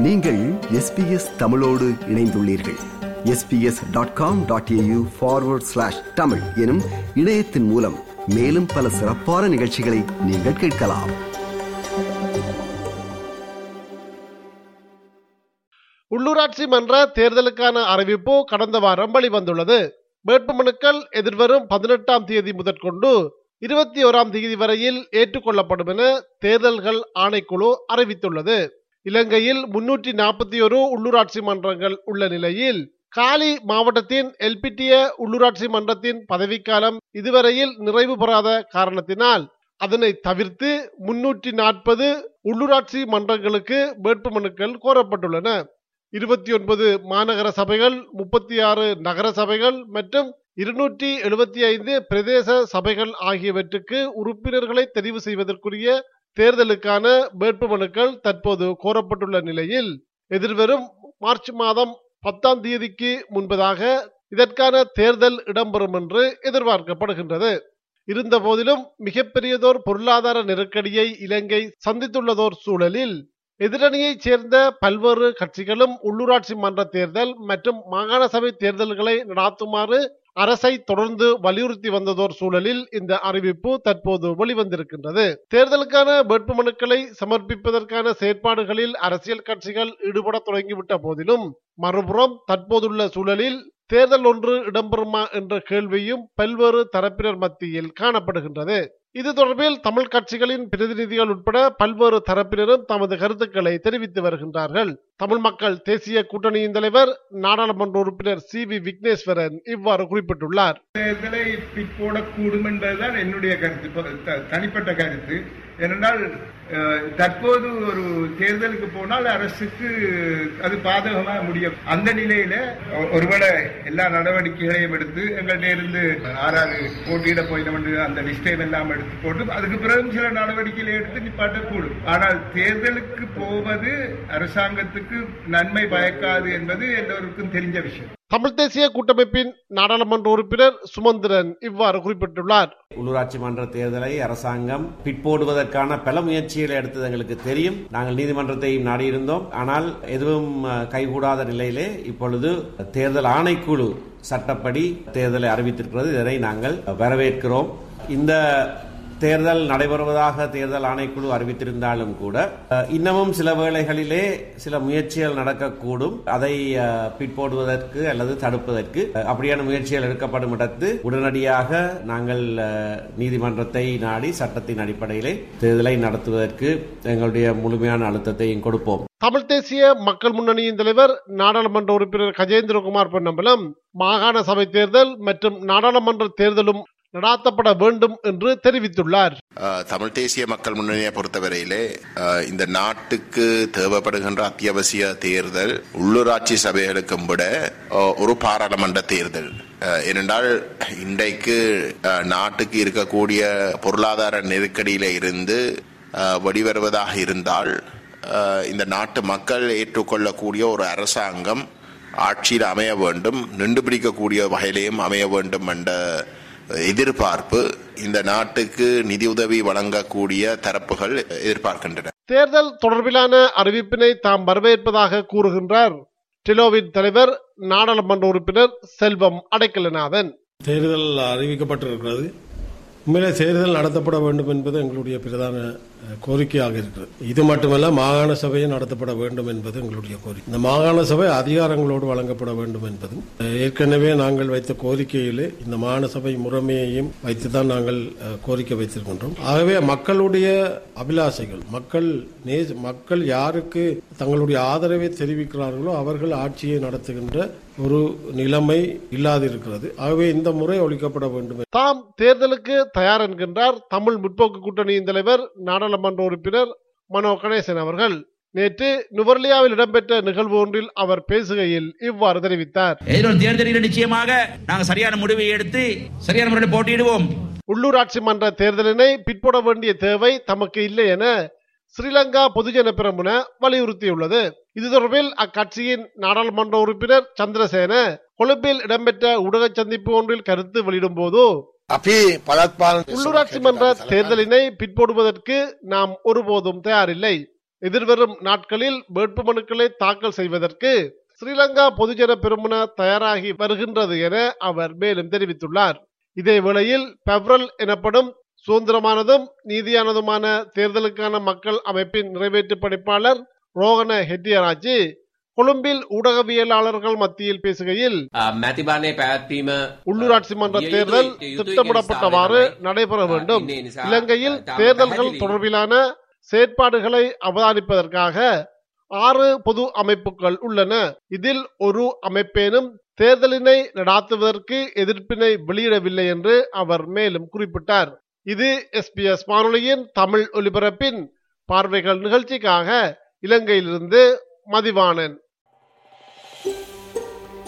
நீங்கள் எஸ்பிஎஸ் தமிழோடு இணைந்துள்ளீர்கள். SBS dot com dot AU forward slash Tamil எனும் இணையத்தின் மூலம் மேலும் பல சிறப்பான நிகழ்ச்சிகளை நீங்கள் கேட்கலாம். உள்ளூராட்சி மன்ற தேர்தலுக்கான அறிவிப்பு கடந்த வாரம் வெளிவந்துள்ளது. வேட்புமனுக்கள் எதிர்வரும் பதினெட்டாம் தேதி முதற்கொண்டு இருபத்தி ஓராம் தேதி வரையில் ஏற்றுக்கொள்ளப்படும் என தேர்தல்கள் ஆணைக்குழு அறிவித்துள்ளது. இலங்கையில் முன்னூற்றி நாற்பத்தி ஒரு உள்ளூராட்சி மன்றங்கள் உள்ள நிலையில் காலி மாவட்டத்தின் எல்பிட்டிய உள்ளூராட்சி மன்றத்தின் பதவிக்காலம் இதுவரையில் நிறைவு பெறாத காரணத்தினால் அதனை தவிர்த்து முன்னூற்றி நாற்பது உள்ளூராட்சி மன்றங்களுக்கு வேட்புமனுக்கள் கோரப்பட்டுள்ளன. இருபத்தி ஒன்பது மாநகர சபைகள் முப்பத்தி ஆறு நகர சபைகள் மற்றும் இருநூற்றி எழுபத்தி ஐந்து பிரதேச சபைகள் ஆகியவற்றுக்கு உறுப்பினர்களை தெரிவு செய்வதற்குரிய தேர்தலுக்கான வேட்புமனுக்கள் தற்போது கோரப்பட்டுள்ள நிலையில் எதிர்வரும் மார்ச் மாதம் பத்தாம் தேதிக்கு முன்பதாக இதற்கான தேர்தல் இடம்பெறும் என்று எதிர்பார்க்கப்படுகின்றது. இருந்த போதிலும் மிகப்பெரியதோர் பொருளாதார நெருக்கடியை இலங்கை சந்தித்துள்ளதோர் சூழலில் எதிரணியைச் சேர்ந்த பல்வேறு கட்சிகளும் உள்ளூராட்சி மன்ற தேர்தல் மற்றும் மாகாண சபை தேர்தல்களை நடாத்துமாறு அரசை தொடர்ந்து வலியுறுத்தி வந்ததோர் சூழலில் இந்த அறிவிப்பு தற்போது வெளிவந்திருக்கின்றது. தேர்தலுக்கான வேட்புமனுக்களை சமர்ப்பிப்பதற்கான செயற்பாடுகளில் அரசியல் கட்சிகள் ஈடுபட தொடங்கிவிட்ட போதிலும் மறுபுறம் தற்போதுள்ள சூழலில் தேர்தல் ஒன்று இடம்பெறுமா என்ற கேள்வியும் பல்வேறு தரப்பினர் மத்தியில் காணப்படுகின்றது. இது தொடர்பில் தமிழ் கட்சிகளின் பிரதிநிதிகள் உட்பட பல்வேறு தரப்பினரும் தமது கருத்துக்களை தெரிவித்து வருகின்றார்கள். தமிழ் மக்கள் தேசிய கூட்டணியின் தலைவர் நாடாளுமன்ற உறுப்பினர் சி வி விக்னேஸ்வரன் இவ்வாறு குறிப்பிட்டுள்ளார். தேர்தலை பிற்போடக்கூடும் என்பதுதான் என்னுடைய கருத்து. தனிப்பட்ட கருத்து. ஏனென்றால் அஹ், தற்போது ஒரு தேர்தலுக்கு போனால் அரசுக்கு அது பாதகமாக முடியும். அந்த நிலையில ஒருவேளை எல்லா நடவடிக்கைகளையும் எடுத்து எங்கள்கிட்ட இருந்து ஆறாறு போட்டியிட போயிடும் அந்த லிஸ்டையும் எல்லாம் எடுத்து போட்டு அதுக்கு பிறகு சில நடவடிக்கைகளை எடுத்து நிப்பாட்டக்கூடும் ஆனால் தேர்தலுக்கு போவது அரசாங்கத்துக்கு நன்மை பயக்காது என்பது எல்லோருக்கும் தெரிஞ்ச விஷயம். தமிழ் தேசிய கூட்டமைப்பின் நாடாளுமன்ற உறுப்பினர் சுமந்திரன் இவ்வாறு குறிப்பிட்டுள்ளார். உள்ளூராட்சி மன்ற தேர்தலை அரசாங்கம் பிற்போடுவதற்கான பல முயற்சிகளை எடுத்தது எங்களுக்கு தெரியும். நாங்கள் நீதிமன்றத்தையும் நாடியிருந்தோம். ஆனால் எதுவும் கைகூடாத நிலையிலே இப்பொழுது தேர்தல் ஆணைக்குழு சட்டப்படி தேர்தலை அறிவித்திருக்கிறது. இதனை நாங்கள் வரவேற்கிறோம். இந்த தேர்தல் நடைபெறுவதாக தேர்தல் ஆணைக்குழு அறிவித்திருந்தாலும் கூட இன்னமும் சில வேளைகளிலே சில முயற்சிகள் நடக்கக்கூடும். அதை பிற்போடுவதற்கு அல்லது தடுப்பதற்கு அப்படியான முயற்சிகள் எடுக்கப்படும் இடத்து உடனடியாக நாங்கள் நீதிமன்றத்தை நாடி சட்டத்தின் அடிப்படையிலே தேர்தலை நடத்துவதற்கு எங்களுடைய முழுமையான அழுத்தத்தையும் கொடுப்போம். தமிழ் தேசிய மக்கள் முன்னணியின் தலைவர் நாடாளுமன்ற உறுப்பினர் கஜேந்திரகுமார் பொன்னம்பலம் மாகாண சபை தேர்தல் மற்றும் நாடாளுமன்ற தேர்தலும் நடாத்தப்பட வேண்டும் என்று தெரிவித்துள்ளார். தமிழ் தேசிய மக்கள் முன்னணியை பொறுத்தவரையிலே இந்த நாட்டுக்கு தேவைப்படுகின்ற அத்தியாவசிய தேர்தல் உள்ளூராட்சி சபைகளுக்கும் விட ஒரு பாராளுமன்ற தேர்தல். ஏனென்றால் இன்றைக்கு நாட்டுக்கு இருக்கக்கூடிய பொருளாதார நெருக்கடியில இருந்து வெளிவருவதாக இருந்தால் இந்த நாட்டு மக்கள் ஏற்றுக்கொள்ளக்கூடிய ஒரு அரசாங்கம் ஆட்சியில் அமைய வேண்டும் நின்று பிடிக்கக்கூடிய வகையிலையும் அமைய வேண்டும் என்ற எதிர்பார்ப்பு இந்த நாட்டுக்கு நிதியுதவி வழங்கக்கூடிய தரப்புகள் எதிர்பார்க்கின்றன. தேர்தல் தொடர்பிலான அறிவிப்பினை தாம் வரவேற்பதாக கூறுகின்றார் டிலோவின் தலைவர் நாடாளுமன்ற உறுப்பினர் செல்வம் அடைக்கலநாதன். தேர்தல் அறிவிக்கப்பட்டிருக்கிறது. உண்மையிலே தேர்தல் நடத்தப்பட வேண்டும் என்பது எங்களுடைய பிரதான கோரிக்கையாக இருக்கிறது இது மட்டுமல்ல மாகாண சபையும் நடத்தப்பட வேண்டும் என்பது எங்களுடைய கோரிக்கை. இந்த மாகாண சபை அதிகாரங்களோடு வழங்கப்பட வேண்டும் என்பதும் ஏற்கனவே நாங்கள் வைத்த கோரிக்கையிலே இந்த மாகாண சபை முறைமையையும் வைத்துதான் நாங்கள் கோரிக்கை வைத்திருக்கின்றோம். ஆகவே மக்களுடைய அபிலாசைகள் மக்கள் நேஜ் மக்கள் யாருக்கு தங்களுடைய ஆதரவை தெரிவிக்கிறார்களோ அவர்கள் ஆட்சியை நடத்துகின்ற ஒரு நிலைமை இல்லாதிருக்கிறது. ஆகவே இந்த முறை ஒழிக்கப்பட வேண்டும். தாம் தேர்தலுக்கு தயார் என்கின்றார் தமிழ் முற்போக்கு கூட்டணியின் தலைவர் நாடாளுமன்ற உறுப்பினர் மனோ கணேசன் அவர்கள். நேற்று நுவர்லியாவில் இடம்பெற்ற நிகழ்வு ஒன்றில் அவர் பேசுகையில் இவ்வாறு தெரிவித்தார். எதிர்வரும் தேர்தலில் நிச்சயமாக நாங்கள் சரியான முடிவை எடுத்து சரியான முறையில் போட்டியிடுவோம். உள்ளூராட்சி மன்ற தேர்தலினை பிற்போட வேண்டிய தேவை தமக்கு இல்லை என ஸ்ரீலங்கா பொதுஜன பிரமுன வலியுறுத்தியுள்ளது. இது தொடர்பில் அக்கட்சியின் நாடாளுமன்ற உறுப்பினர் சந்திரசேன கொழும்பில் இடம்பெற்ற ஊடக சந்திப்பு ஒன்றில் கருத்து வெளியிடும் போது உள்ளூராட்சி மன்ற தேர்தலினை பிற்போடுவதற்கு நாம் ஒருபோதும் தயாரில்லை. எதிர்வரும் நாட்களில் வேட்புமனுக்களை தாக்கல் செய்வதற்கு ஸ்ரீலங்கா பொதுஜன பெருமன தயாராகி வருகின்றது என அவர் மேலும் தெரிவித்துள்ளார். இதே வேளையில் பெப்ரல் எனப்படும் சுதந்திரமானதும் நீதியானதுமான தேர்தலுக்கான மக்கள் அமைப்பின் நிறைவேற்று பணிப்பாளர் ரோகன ஹெட்டியராஜி கொழும்பில் ஊடகவியலாளர்கள் மத்தியில் பேசுகையில் உள்ளூராட்சி மன்ற தேர்தல் திட்டமிடப்பட்டவாறு நடைபெற வேண்டும். இலங்கையில் தேர்தல்கள் தொடர்பிலான செயற்பாடுகளை அவதானிப்பதற்காக ஆறு பொது அமைப்புகள் உள்ளன. இதில் ஒரு அமைப்பேனும் தேர்தலினை நடாத்துவதற்கு எதிர்ப்பினை வெளியிடவில்லை என்று அவர் மேலும் குறிப்பிட்டார். இது எஸ்பிஎஸ் வானொலியின் தமிழ் ஒலிபரப்பின் பார்வைகள் நிகழ்ச்சிக்காக இலங்கையிலிருந்து மதிவானன்